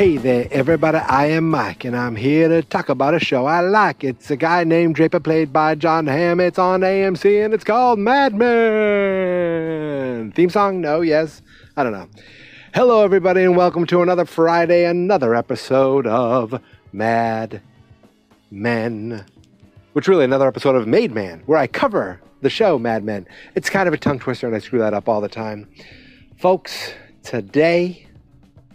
Hey there, everybody. I am Mike, and I'm here to talk about a show I like. It's a guy named Draper, played by Jon Hamm. It's on AMC, and it's called Mad Men. Theme song? No, yes? I don't know. Hello, everybody, and welcome to another Friday, another episode of Mad Men, which really another episode of Made Man, where I cover the show Mad Men. It's kind of a tongue twister, and I screw that up all the time. Folks, today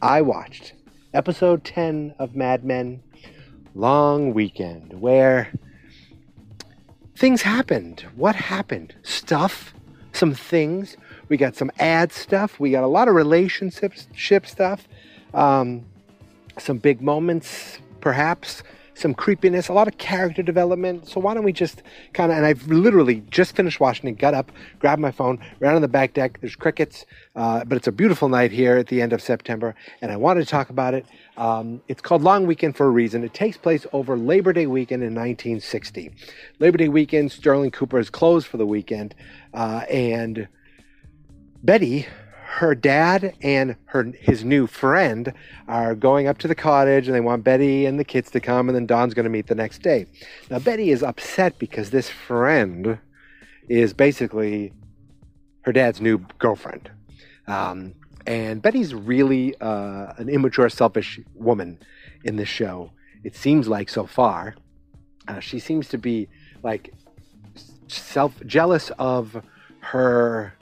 I watched episode 10 of Mad Men Long Weekend, where things happened. What happened? Stuff, some things. We got some ad stuff. We got a lot of relationship stuff. Um, some big moments, perhaps some creepiness, a lot of character development. So why don't we just kind of, and I've literally just finished watching it, got up, grabbed my phone, ran on the back deck. There's crickets, uh, but it's a beautiful night here at the end of September, and I wanted to talk about it. Um, it's called Long Weekend for a reason. It takes place over Labor Day weekend in 1960. Labor Day weekend, Sterling Cooper is closed for the weekend, uh, and Betty, her dad and her his new friend are going up to the cottage and they want Betty and the kids to come and then Don's going to meet the next day. Now Betty is upset because this friend is basically her dad's new girlfriend. Um, and Betty's really uh, an immature, selfish woman in this show. It seems like so far. Uh, she seems to be like self jealous of her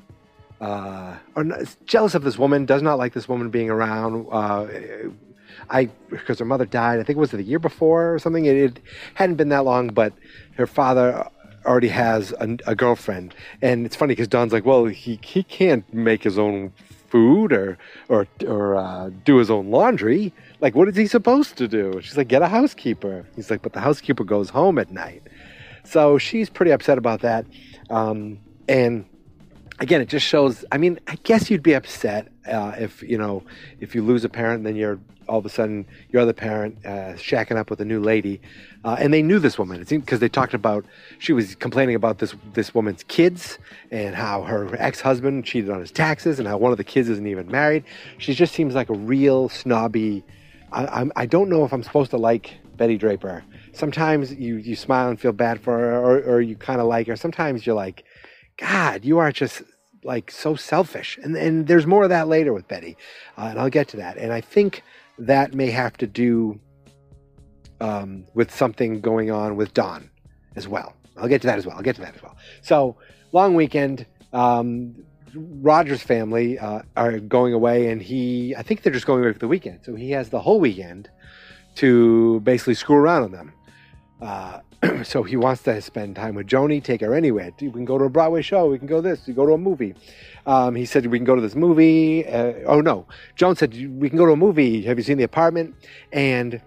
uh, or jealous of this woman, does not like this woman being around. Uh, I because her mother died. I think it was the year before or something. It, it hadn't been that long, but her father already has a, a girlfriend, and it's funny because Don's like, well, he he can't make his own food or or or uh, do his own laundry. Like, what is he supposed to do? She's like, get a housekeeper. He's like, but the housekeeper goes home at night. So she's pretty upset about that, um, and again, it just shows. I mean, I guess you'd be upset uh, if you know if you lose a parent, then you're all of a sudden your other parent uh, shacking up with a new lady, uh, and they knew this woman. It seemed because they talked about she was complaining about this this woman's kids and how her ex husband cheated on his taxes and how one of the kids isn't even married. She just seems like a real snobby. I, I'm, I don't know if I'm supposed to like Betty Draper. Sometimes you you smile and feel bad for her, or, or you kind of like her. Sometimes you're like God, you are just like so selfish. And and there's more of that later with Betty, uh, and I'll get to that. And I think that may have to do um, with something going on with Don as well. I'll get to that as well. I'll get to that as well. So long weekend. Um, Roger's family uh, are going away, and he, I think they're just going away for the weekend. So he has the whole weekend to basically screw around on them. Uh, so he wants to spend time with Joni, take her anywhere. We can go to a Broadway show. We can go this. We go to a movie. Um, he said we can go to this movie. Uh, oh no, Joan said we can go to a movie. Have you seen the apartment? And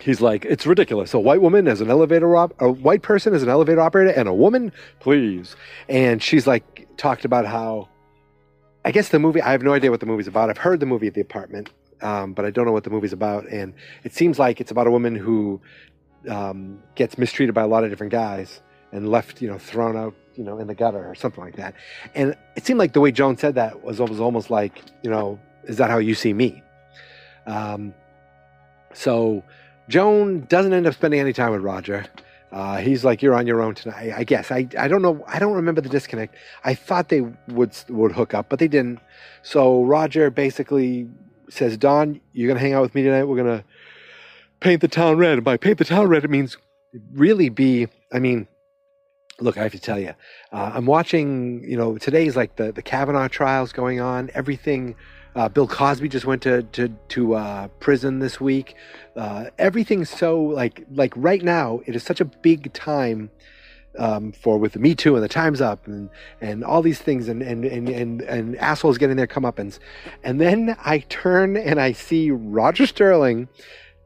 he's like, it's ridiculous. A white woman as an elevator op- a white person as an elevator operator, and a woman, please. And she's like talked about how. I guess the movie. I have no idea what the movie's about. I've heard the movie at the apartment, um, but I don't know what the movie's about. And it seems like it's about a woman who um, gets mistreated by a lot of different guys and left, you know, thrown out, you know, in the gutter or something like that. And it seemed like the way Joan said that was, was almost like, you know, is that how you see me? Um, so Joan doesn't end up spending any time with Roger. Uh, he's like, "You're on your own tonight." I guess I I don't know. I don't remember the disconnect. I thought they would would hook up, but they didn't. So Roger basically says, "Don, you're gonna hang out with me tonight. We're gonna paint the town red. And by paint the town red, it means really be, I mean, look, I have to tell you, uh, I'm watching, you know, today's like the, the Kavanaugh trials going on, everything. Uh, Bill Cosby just went to to, to uh, prison this week. Uh, everything's so like like right now. It is such a big time um, for with the Me Too and the Times Up and and all these things and and and and, and assholes getting their comeuppance. And then I turn and I see Roger Sterling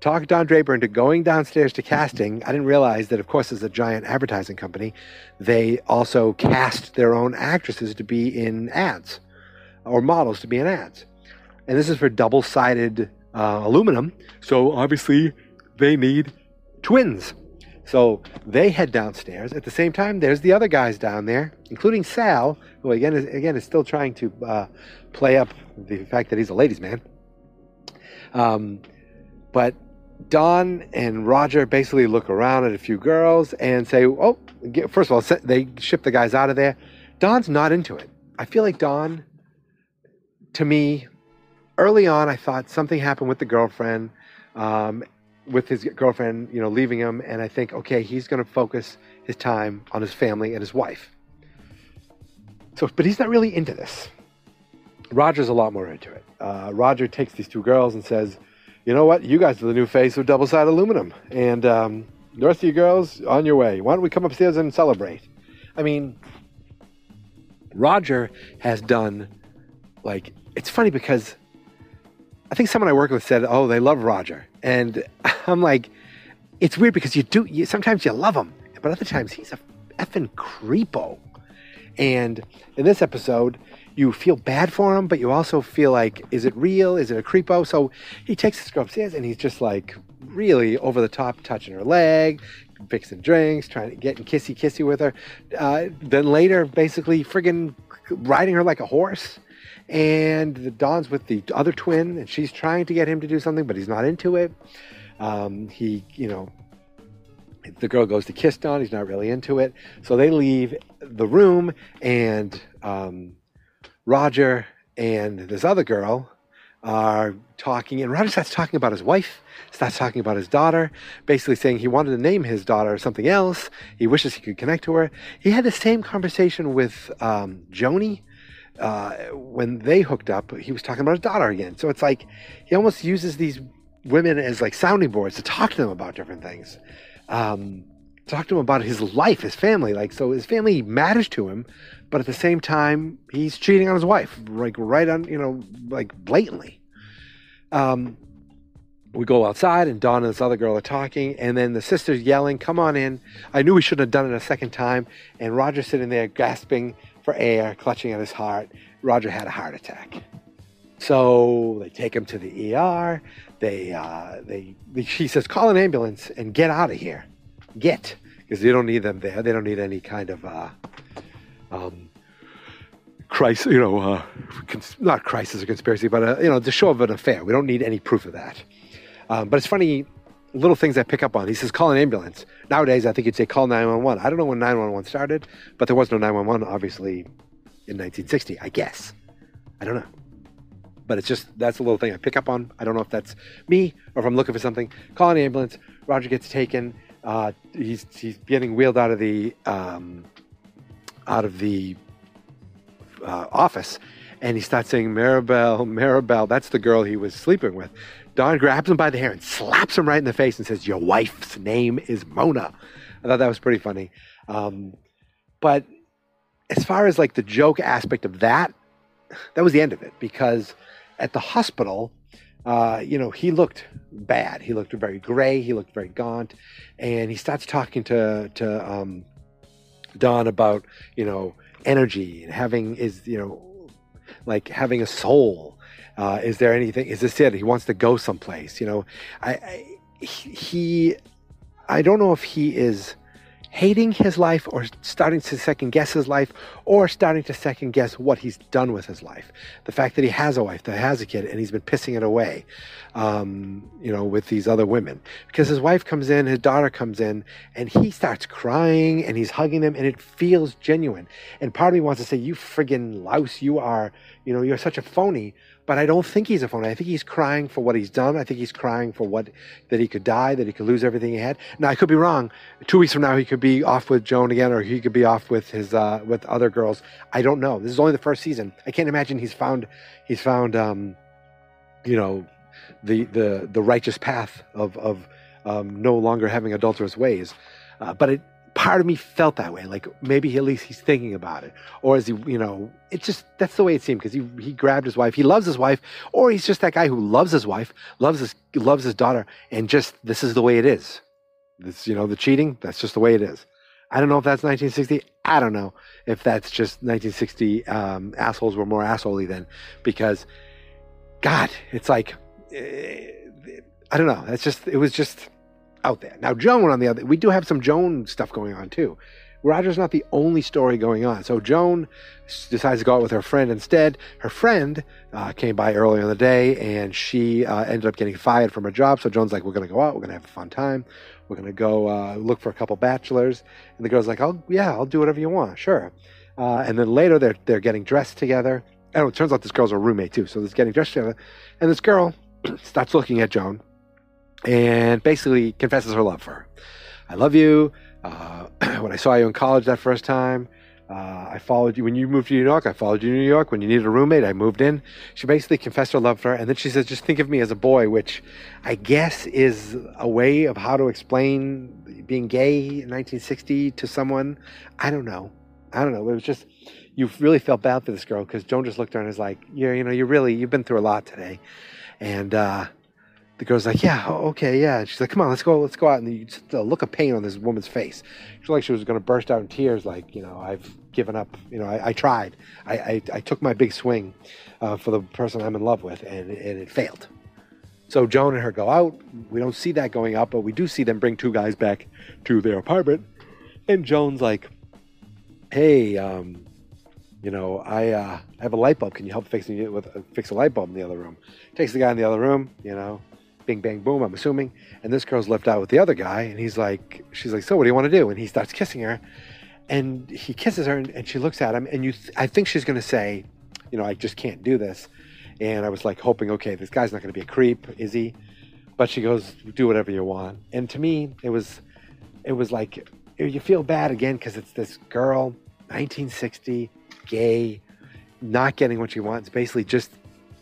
talked Don Draper into going downstairs to casting. I didn't realize that, of course, as a giant advertising company, they also cast their own actresses to be in ads or models to be in ads. And this is for double sided uh, aluminum. So obviously, they need twins. So they head downstairs. At the same time, there's the other guys down there, including Sal, who again is, again is still trying to uh, play up the fact that he's a ladies' man. Um, but Don and Roger basically look around at a few girls and say, "Oh, first of all, they ship the guys out of there." Don's not into it. I feel like Don, to me, early on, I thought something happened with the girlfriend, um, with his girlfriend, you know, leaving him, and I think, okay, he's going to focus his time on his family and his wife. So, but he's not really into this. Roger's a lot more into it. Uh, Roger takes these two girls and says, "You know what? You guys are the new face of double-sided aluminum, and um, the rest of you girls on your way. Why don't we come upstairs and celebrate?" I mean, Roger has done like it's funny because I think someone I work with said, "Oh, they love Roger," and I'm like, it's weird because you do. You, sometimes you love him, but other times he's a effing creepo. And in this episode, you feel bad for him, but you also feel like, is it real? Is it a creepo? So he takes this girl upstairs and he's just like really over the top, touching her leg, fixing drinks, trying to get kissy kissy with her. Uh, then later, basically friggin' riding her like a horse. And the Don's with the other twin, and she's trying to get him to do something, but he's not into it. Um, he, you know, the girl goes to kiss Don. He's not really into it. So they leave the room, and um, Roger and this other girl are talking, and Roger starts talking about his wife, starts talking about his daughter, basically saying he wanted to name his daughter something else. He wishes he could connect to her. He had the same conversation with um, Joni. Uh, when they hooked up, he was talking about his daughter again. So it's like he almost uses these women as like sounding boards to talk to them about different things. Um, talk to him about his life, his family. Like, so his family matters to him, but at the same time, he's cheating on his wife, like right on, you know, like blatantly. Um, we go outside, and Don and this other girl are talking, and then the sister's yelling, "Come on in!" I knew we shouldn't have done it a second time, and Roger's sitting there gasping for air, clutching at his heart. Roger had a heart attack. So they take him to the ER. They, uh, they, they, she says, call an ambulance and get out of here. Get, because they don't need them there. They don't need any kind of, uh, um, crisis, you know, uh, cons- not crisis or conspiracy, but, uh, you know, the show of an affair. We don't need any proof of that. Um, but it's funny, little things I pick up on. He says, call an ambulance. Nowadays, I think you'd say call 911. I don't know when 911 started, but there was no 911, obviously, in 1960, I guess. I don't know but it's just that's a little thing I pick up on. I don't know if that's me or if I'm looking for something. Call an ambulance. Roger gets taken. Uh, he's he's getting wheeled out of the um, out of the uh, office, and he starts saying Maribel, Maribel. That's the girl he was sleeping with. Don grabs him by the hair and slaps him right in the face and says, "Your wife's name is Mona." I thought that was pretty funny. Um, but as far as like the joke aspect of that, that was the end of it because at the hospital, uh, you know, he looked bad. He looked very gray. He looked very gaunt, and he starts talking to to um, Don about you know energy and having is you know like having a soul. Uh, is there anything? Is this it? He wants to go someplace. You know, I, I he, I don't know if he is hating his life or starting to second guess his life or starting to second guess what he's done with his life. The fact that he has a wife, that has a kid, and he's been pissing it away, um, you know, with these other women. Because his wife comes in, his daughter comes in, and he starts crying and he's hugging them, and it feels genuine. And part of me wants to say, You friggin' louse, you are, you know, you're such a phony. But I don't think he's a phony. I think he's crying for what he's done. I think he's crying for what that he could die, that he could lose everything he had. Now I could be wrong. Two weeks from now, he could be off with Joan again, or he could be off with his uh, with other girls. I don't know. This is only the first season. I can't imagine he's found he's found um, you know the the the righteous path of of um, no longer having adulterous ways. Uh, but it part of me felt that way. Like maybe at least he's thinking about it, or is he? You know, it just that's the way it seemed because he he grabbed his wife. He loves his wife, or he's just that guy who loves his wife, loves his loves his daughter, and just this is the way it is. This you know the cheating. That's just the way it is. I don't know if that's 1960. I don't know if that's just 1960. Um, assholes were more assholey then, because God, it's like. Eh, I don't know. It's just it was just out there. Now, Joan, on the other, we do have some Joan stuff going on too. Roger's not the only story going on. So Joan decides to go out with her friend instead. Her friend uh, came by earlier in the day and she uh, ended up getting fired from her job. So Joan's like, We're going to go out. We're going to have a fun time. We're going to go uh, look for a couple bachelors. And the girl's like, Oh, yeah, I'll do whatever you want. Sure. Uh, and then later they're, they're getting dressed together. And it turns out this girl's a roommate too. So they're getting dressed together. And this girl starts looking at Joan and basically confesses her love for her. I love you. Uh, when I saw you in college that first time, uh, I followed you when you moved to New York. I followed you to New York. When you needed a roommate, I moved in. She basically confessed her love for her. And then she says, just think of me as a boy, which I guess is a way of how to explain being gay in 1960 to someone. I don't know. I don't know. It was just, you really felt bad for this girl because Joan just looked at her and was like, yeah, you know, you really, you've been through a lot today. And, uh, the girl's like, yeah, okay, yeah. And she's like, come on, let's go, let's go out. And you just the look of pain on this woman's face. She's like she was going to burst out in tears. Like, you know, I've given up. You know, I, I tried. I, I, I, took my big swing uh, for the person I'm in love with, and, and it failed. So Joan and her go out. We don't see that going up, but we do see them bring two guys back to their apartment. And Joan's like, hey, um, you know, I uh, I have a light bulb. Can you help fixing it with uh, fix a light bulb in the other room? Takes the guy in the other room. You know, bing bang boom i'm assuming. And this girl's left out with the other guy and he's like she's like so what do you want to do? And he starts kissing her and he kisses her and, and she looks at him and you th- i think she's going to say you know i just can't do this. And i was like hoping okay this guy's not going to be a creep is he? But she goes do whatever you want. And to me it was it was like you feel bad again because it's this girl 1960 gay not getting what she wants basically just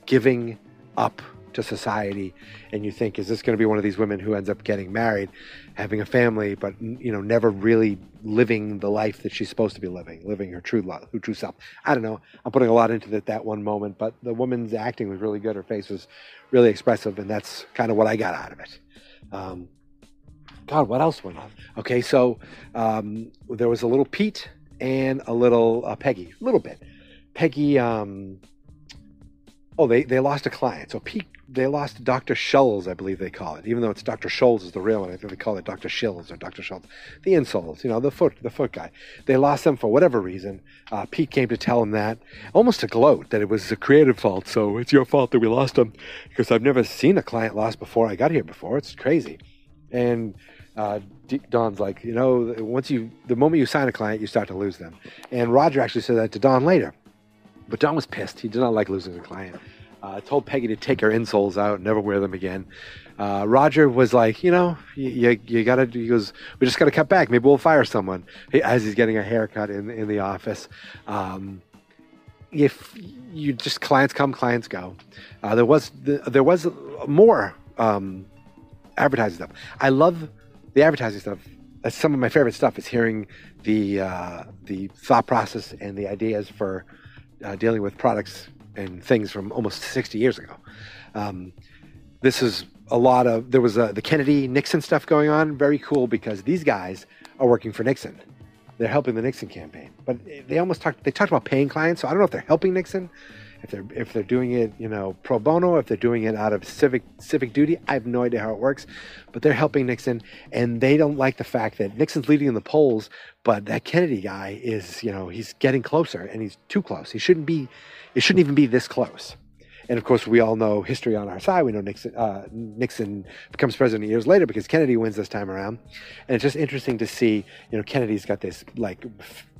giving up to society and you think is this going to be one of these women who ends up getting married having a family but you know never really living the life that she's supposed to be living living her true love her true self? I don't know. I'm putting a lot into that that one moment but the woman's acting was really good. Her face was really expressive and that's kind of what i got out of it. Um, god what else went on? Okay so um, there was a little pete and a little uh, peggy a little bit. Peggy um, Oh, they, they lost a client. So Pete, they lost Dr. Schulz, I believe they call it. Even though it's Dr. Schulz is the real one, I think they call it Dr. Schills or Dr. Schulz. The insoles, you know, the foot the foot guy. They lost them for whatever reason. Uh, Pete came to tell him that, almost to gloat that it was a creative fault. So it's your fault that we lost them because I've never seen a client lost before I got here before. It's crazy. And uh, Don's like, you know, once you, the moment you sign a client, you start to lose them. And Roger actually said that to Don later. But Don was pissed. He did not like losing a client. Uh, told Peggy to take her insoles out, never wear them again. Uh, Roger was like, you know, you, you, you, gotta, he goes, we just gotta cut back. Maybe we'll fire someone as he's getting a haircut in, in the office. Um, if you just clients come, clients go. Uh, there was, there was more, um, advertising stuff. I love the advertising stuff. That's some of my favorite stuff is hearing the, uh, the thought process and the ideas for, uh, dealing with products and things from almost 60 years ago. Um, this is a lot of there was a, the Kennedy Nixon stuff going on. Very cool because these guys are working for Nixon. They're helping the Nixon campaign, but they almost talked. They talked about paying clients, so I don't know if they're helping Nixon, if they're if they're doing it, you know, pro bono, if they're doing it out of civic civic duty. I have no idea how it works, but they're helping Nixon, and they don't like the fact that Nixon's leading in the polls, but that Kennedy guy is, you know, he's getting closer, and he's too close. He shouldn't be it shouldn't even be this close. And of course, we all know history on our side. We know Nixon, uh, Nixon becomes president years later because Kennedy wins this time around. And it's just interesting to see, you know, Kennedy's got this like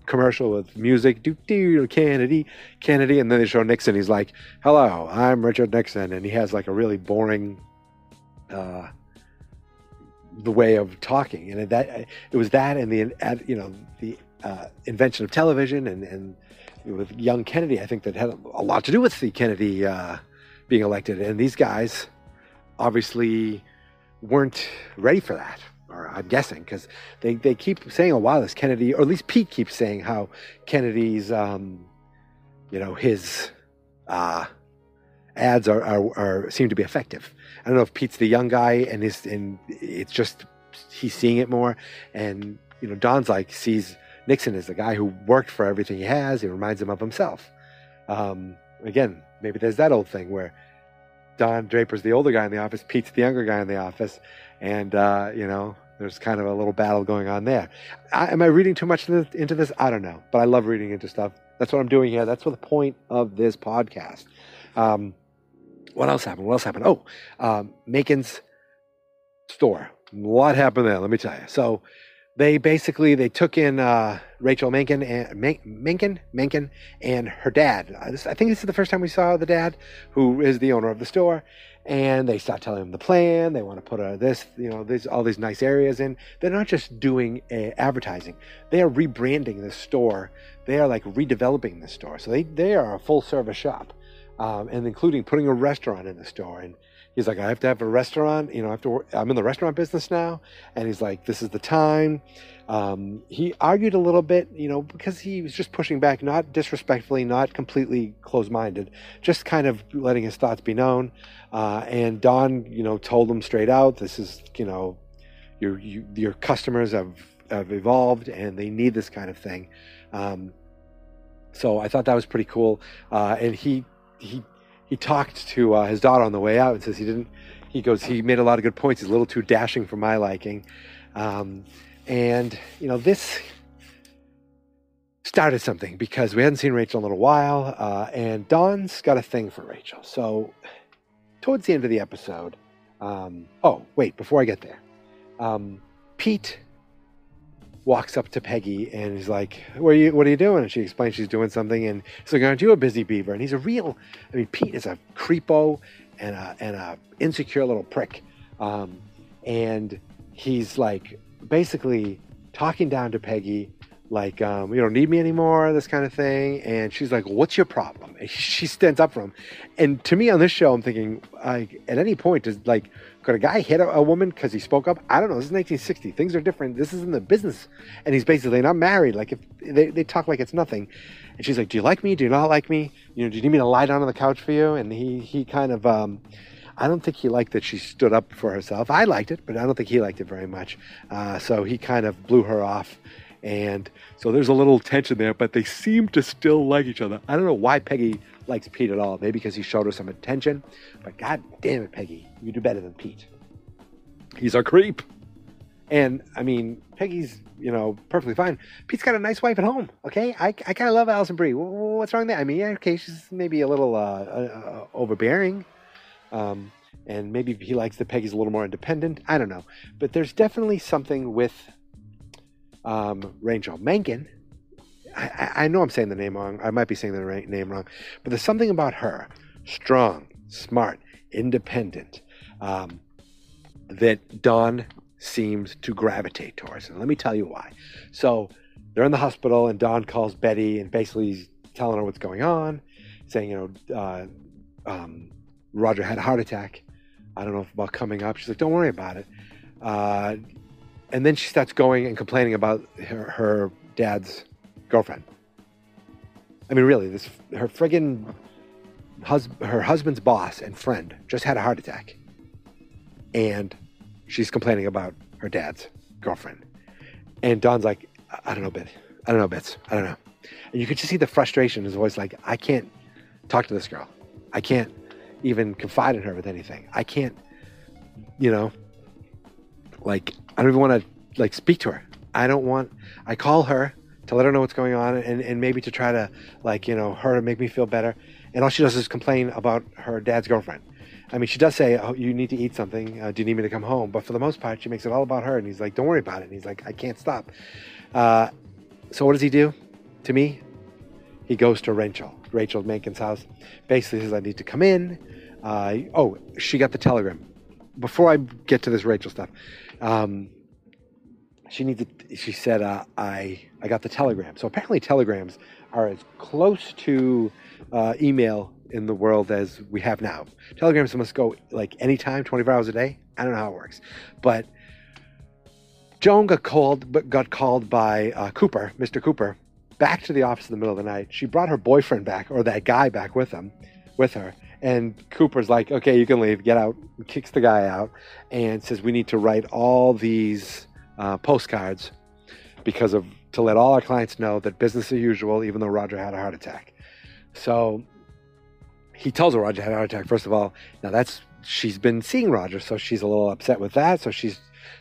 commercial with music, do do Kennedy, Kennedy, and then they show Nixon. He's like, "Hello, I'm Richard Nixon," and he has like a really boring, uh, the way of talking. And that it was that, and the you know the uh, invention of television and and with young Kennedy, I think that had a lot to do with the Kennedy uh, being elected. And these guys obviously weren't ready for that, or I'm guessing, because they, they keep saying a while this Kennedy, or at least Pete keeps saying how Kennedy's, um, you know, his uh, ads are, are, are, seem to be effective. I don't know if Pete's the young guy and is and it's just he's seeing it more, and you know Don's like sees Nixon as the guy who worked for everything he has. He reminds him of himself. Um, again, maybe there's that old thing where Don Draper's the older guy in the office, Pete's the younger guy in the office, and uh, you know there's kind of a little battle going on there. I, am I reading too much into this? I don't know, but I love reading into stuff. That's what I'm doing here. That's what the point of this podcast. Um, what else happened? What else happened? Oh, um, Macon's store. What happened there? Let me tell you. So they basically they took in uh, Rachel Menken and Menken Menken and her dad. I think this is the first time we saw the dad, who is the owner of the store. And they start telling them the plan. They want to put a, this, you know, these all these nice areas in. They're not just doing a, advertising; they are rebranding the store. They are like redeveloping the store. So they they are a full service shop, um, and including putting a restaurant in the store and he's like, I have to have a restaurant. You know, I have to. Work. I'm in the restaurant business now, and he's like, this is the time. Um, he argued a little bit, you know, because he was just pushing back, not disrespectfully, not completely closed-minded, just kind of letting his thoughts be known. Uh, and Don, you know, told him straight out, this is, you know, your you, your customers have have evolved and they need this kind of thing. Um, so I thought that was pretty cool. Uh, and he he he talked to uh, his daughter on the way out and says he didn't. He goes, he made a lot of good points. He's a little too dashing for my liking, um, and you know this started something because we hadn't seen Rachel in a little while, uh, and Don's got a thing for Rachel. So towards the end of the episode, um, oh wait, before I get there, um, Pete walks up to Peggy and he's like, "What are you? What are you doing?" And she explains she's doing something, and he's like, "Aren't you a busy beaver?" And he's a real. I mean, Pete is a creepo and a and a insecure little prick, um, and he's like basically talking down to Peggy like um, you don't need me anymore, this kind of thing. And she's like, "What's your problem?" And she stands up for him. And to me, on this show, I'm thinking, like, at any point, does like could a guy hit a, a woman because he spoke up? I don't know. This is 1960. Things are different. This is in the business, and he's basically not married. Like if they, they talk like it's nothing. And she's like, "Do you like me? Do you not like me? You know, do you need me to lie down on the couch for you?" And he he kind of. Um, I don't think he liked that she stood up for herself. I liked it, but I don't think he liked it very much. Uh, so he kind of blew her off and so there's a little tension there, but they seem to still like each other. I don't know why Peggy likes Pete at all. Maybe because he showed her some attention, but god damn it, Peggy, you do better than Pete. He's a creep. And I mean, Peggy's, you know, perfectly fine. Pete's got a nice wife at home, okay? I, I kind of love Alison Brie. What's wrong there? I mean, yeah, okay, she's maybe a little uh, uh, overbearing. Um, and maybe he likes that Peggy's a little more independent. I don't know. But there's definitely something with um, Rachel Menken. I, I, know I'm saying the name wrong. I might be saying the name wrong, but there's something about her, strong, smart, independent, um, that Don seems to gravitate towards. And let me tell you why. So they're in the hospital, and Don calls Betty and basically he's telling her what's going on, saying, you know, uh, um, Roger had a heart attack. I don't know if about coming up. She's like, don't worry about it. Uh, and then she starts going and complaining about her, her dad's girlfriend. I mean, really, this her friggin' hus- her husband's boss and friend just had a heart attack, and she's complaining about her dad's girlfriend. And Don's like, I don't know, Bit. I don't know, Bits. I don't know. And you could just see the frustration in his voice. Like, I can't talk to this girl. I can't even confide in her with anything. I can't, you know, like I don't even want to like speak to her. I don't want. I call her to let her know what's going on and, and maybe to try to like you know her to make me feel better. And all she does is complain about her dad's girlfriend. I mean, she does say, "Oh, you need to eat something. Uh, do you need me to come home?" But for the most part, she makes it all about her. And he's like, "Don't worry about it." And he's like, "I can't stop." Uh, so what does he do? To me, he goes to Rachel, Rachel Menken's house. Basically, says, "I need to come in." Uh, oh, she got the telegram. Before I get to this Rachel stuff, um, she needs. To, she said, uh, "I I got the telegram." So apparently, telegrams are as close to uh, email in the world as we have now. Telegrams must go like anytime, 24 hours a day. I don't know how it works, but Joan got called, but got called by uh, Cooper, Mr. Cooper, back to the office in the middle of the night. She brought her boyfriend back, or that guy back with him, with her, and Cooper's like, okay, you can leave, get out, kicks the guy out, and says, we need to write all these uh, postcards because of to let all our clients know that business as usual, even though Roger had a heart attack. So he tells her Roger had a heart attack. First of all, now that's she's been seeing Roger, so she's a little upset with that. So she's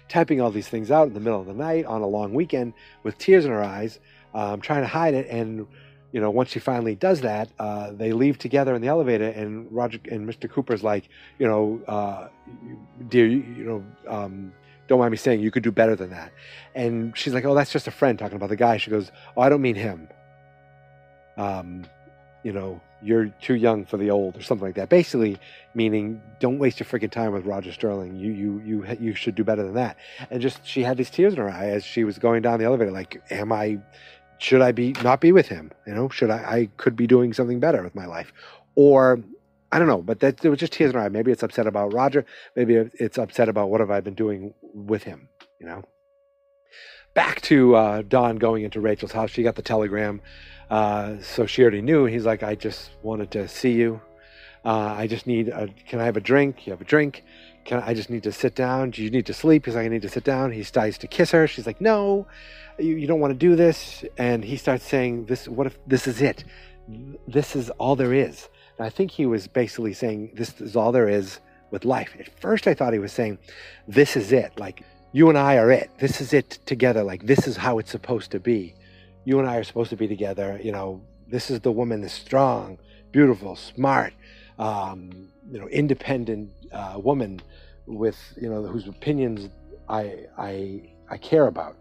typing all these things out in the middle of the night on a long weekend with tears in her eyes, um, trying to hide it. And you know, once she finally does that, uh, they leave together in the elevator, and Roger and Mr. Cooper's like, you know, uh, dear, you, you know, um, don't mind me saying you could do better than that. And she's like, oh, that's just a friend talking about the guy. She goes, oh, I don't mean him. Um, you know, you're too young for the old, or something like that. Basically, meaning don't waste your freaking time with Roger Sterling. You you you you should do better than that. And just she had these tears in her eye as she was going down the elevator. Like, am I? Should I be not be with him? You know, should I? I could be doing something better with my life, or I don't know. But that there was just tears in her eye. Maybe it's upset about Roger. Maybe it's upset about what have I been doing with him. You know. Back to uh, Don going into Rachel's house. She got the telegram. Uh, so she already knew. He's like, I just wanted to see you. Uh, I just need a, can I have a drink? You have a drink. Can I, I just need to sit down? Do you need to sleep? He's like, I need to sit down. He starts to kiss her. She's like, no, you, you don't want to do this. And he starts saying, this, what if this is it? This is all there is. And I think he was basically saying, this is all there is with life. At first, I thought he was saying, this is it. Like, you and I are it. This is it together. Like, this is how it's supposed to be you and I are supposed to be together. You know, this is the woman that's strong, beautiful, smart, um, you know, independent uh, woman with you know whose opinions I I I care about.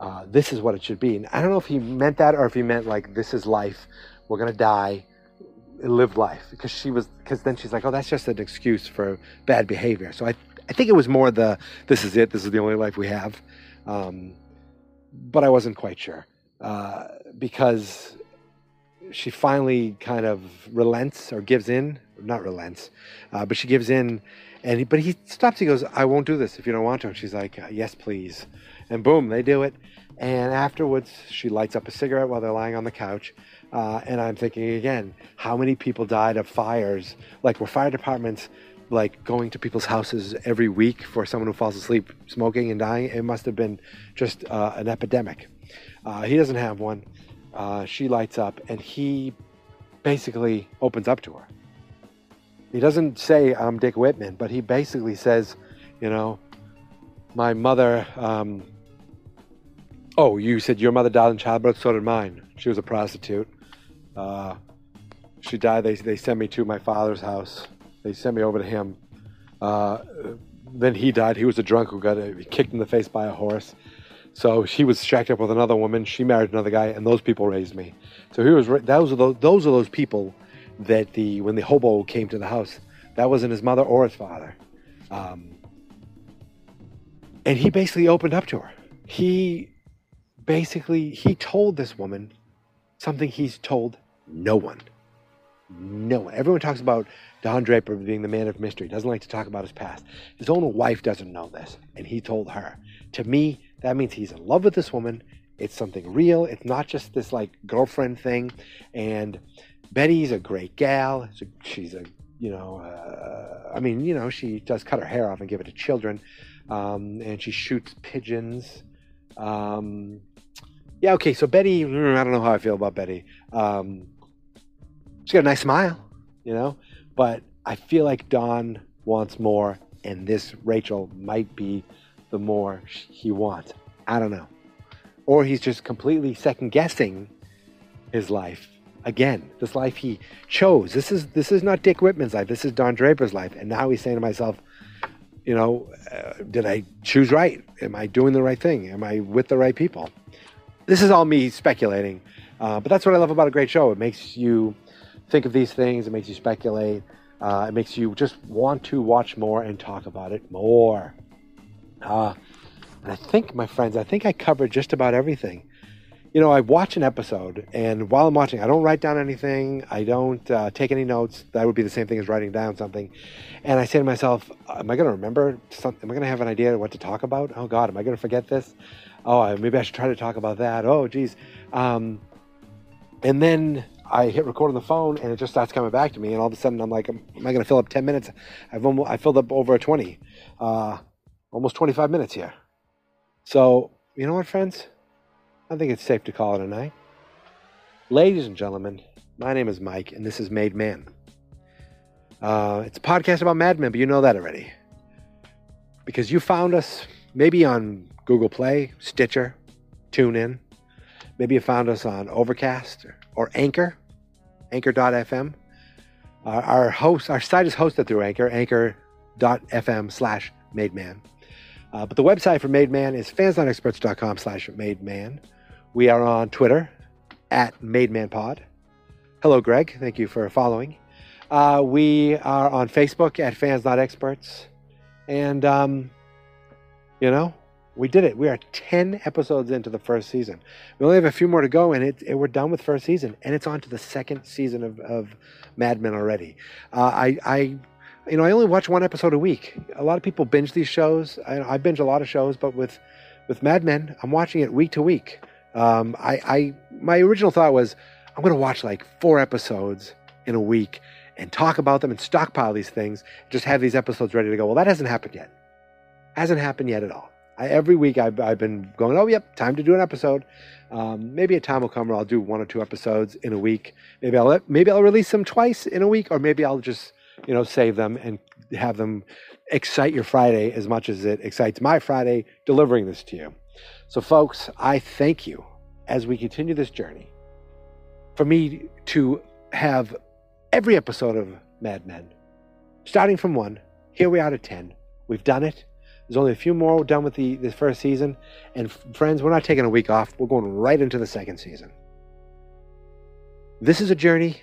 Uh, this is what it should be. And I don't know if he meant that or if he meant like this is life. We're gonna die. Live life because she was because then she's like, oh, that's just an excuse for bad behavior. So I I think it was more the this is it. This is the only life we have. Um, but I wasn't quite sure. Uh, because she finally kind of relents or gives in, not relents, uh, but she gives in. And he, but he stops. He goes, "I won't do this if you don't want to." And she's like, uh, "Yes, please." And boom, they do it. And afterwards, she lights up a cigarette while they're lying on the couch. Uh, and I'm thinking again, how many people died of fires? Like, were fire departments like going to people's houses every week for someone who falls asleep smoking and dying? It must have been just uh, an epidemic. Uh, he doesn't have one. Uh, she lights up, and he basically opens up to her. He doesn't say, I'm Dick Whitman, but he basically says, you know, my mother. Um, oh, you said your mother died in childbirth, so did mine. She was a prostitute. Uh, she died. They, they sent me to my father's house. They sent me over to him. Uh, then he died. He was a drunk who got kicked in the face by a horse. So she was shacked up with another woman. She married another guy, and those people raised me. So he was those are those, those are those people that the when the hobo came to the house, that wasn't his mother or his father. Um, and he basically opened up to her. He basically he told this woman something he's told no one. No one. Everyone talks about Don Draper being the man of mystery. Doesn't like to talk about his past. His own wife doesn't know this, and he told her. To me, that means he's in love with this woman. It's something real. It's not just this like girlfriend thing. And Betty's a great gal. She's a, you know, uh, I mean, you know, she does cut her hair off and give it to children. Um, and she shoots pigeons. Um, yeah, okay, so Betty, mm, I don't know how I feel about Betty. Um, she's got a nice smile, you know, but I feel like Don wants more, and this Rachel might be the more he wants. I don't know. Or he's just completely second guessing his life again. This life he chose. This is this is not Dick Whitman's life. This is Don Draper's life. And now he's saying to myself, you know, uh, did I choose right? Am I doing the right thing? Am I with the right people? This is all me speculating. Uh, but that's what I love about a great show. It makes you think of these things. It makes you speculate. Uh, it makes you just want to watch more and talk about it more. Uh, and I think, my friends, I think I covered just about everything. You know, I watch an episode, and while I'm watching, I don't write down anything. I don't uh, take any notes. That would be the same thing as writing down something. And I say to myself, "Am I going to remember something? Am I going to have an idea what to talk about? Oh God, am I going to forget this? Oh, maybe I should try to talk about that. Oh, geez." Um, and then I hit record on the phone, and it just starts coming back to me. And all of a sudden, I'm like, "Am I going to fill up ten minutes?" I've almost, I filled up over twenty. Uh, almost 25 minutes here. So, you know what, friends? I think it's safe to call it a night. Ladies and gentlemen, my name is Mike, and this is Made Man. Uh, it's a podcast about Mad Men, but you know that already. Because you found us maybe on Google Play, Stitcher, TuneIn. Maybe you found us on Overcast or Anchor, anchor.fm. Our, our host, our site is hosted through Anchor, anchor.fm slash mademan. Uh, but the website for Made Man is fansnotexperts.com slash mademan. We are on Twitter at MadeManPod. Hello, Greg. Thank you for following. Uh, we are on Facebook at Fans Not Experts. And, um, you know, we did it. We are 10 episodes into the first season. We only have a few more to go, and it, it we're done with first season. And it's on to the second season of, of Mad Men already. Uh, I, I, you know, I only watch one episode a week. A lot of people binge these shows. I, I binge a lot of shows, but with, with Mad Men, I'm watching it week to week. Um, I, I, my original thought was, I'm going to watch like four episodes in a week and talk about them and stockpile these things, just have these episodes ready to go. Well, that hasn't happened yet. Hasn't happened yet at all. I, every week I've, I've been going, oh, yep, time to do an episode. Um, maybe a time will come where I'll do one or two episodes in a week. Maybe I'll maybe I'll release them twice in a week, or maybe I'll just you know save them and have them excite your Friday as much as it excites my Friday delivering this to you. So, folks, I thank you as we continue this journey for me to have every episode of Mad Men. Starting from one, here we are to 10. We've done it. There's only a few more done with the, the first season. And friends, we're not taking a week off. We're going right into the second season. This is a journey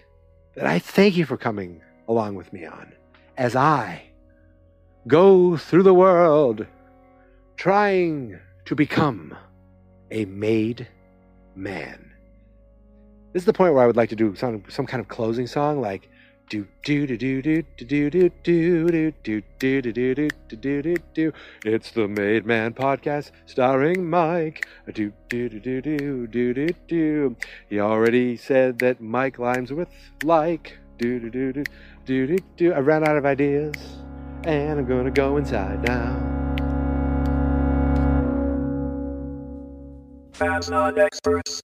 that I thank you for coming along with me on as I go through the world trying to become a made man. This is the point where I would like to do some some kind of closing song like do do do do do do do do do do do do do do do do do It's the Made Man podcast starring Mike. Do do do do do do do do. He already said that Mike rhymes with like. Do do do do do do do. I ran out of ideas, and I'm gonna go inside now. Fans not experts.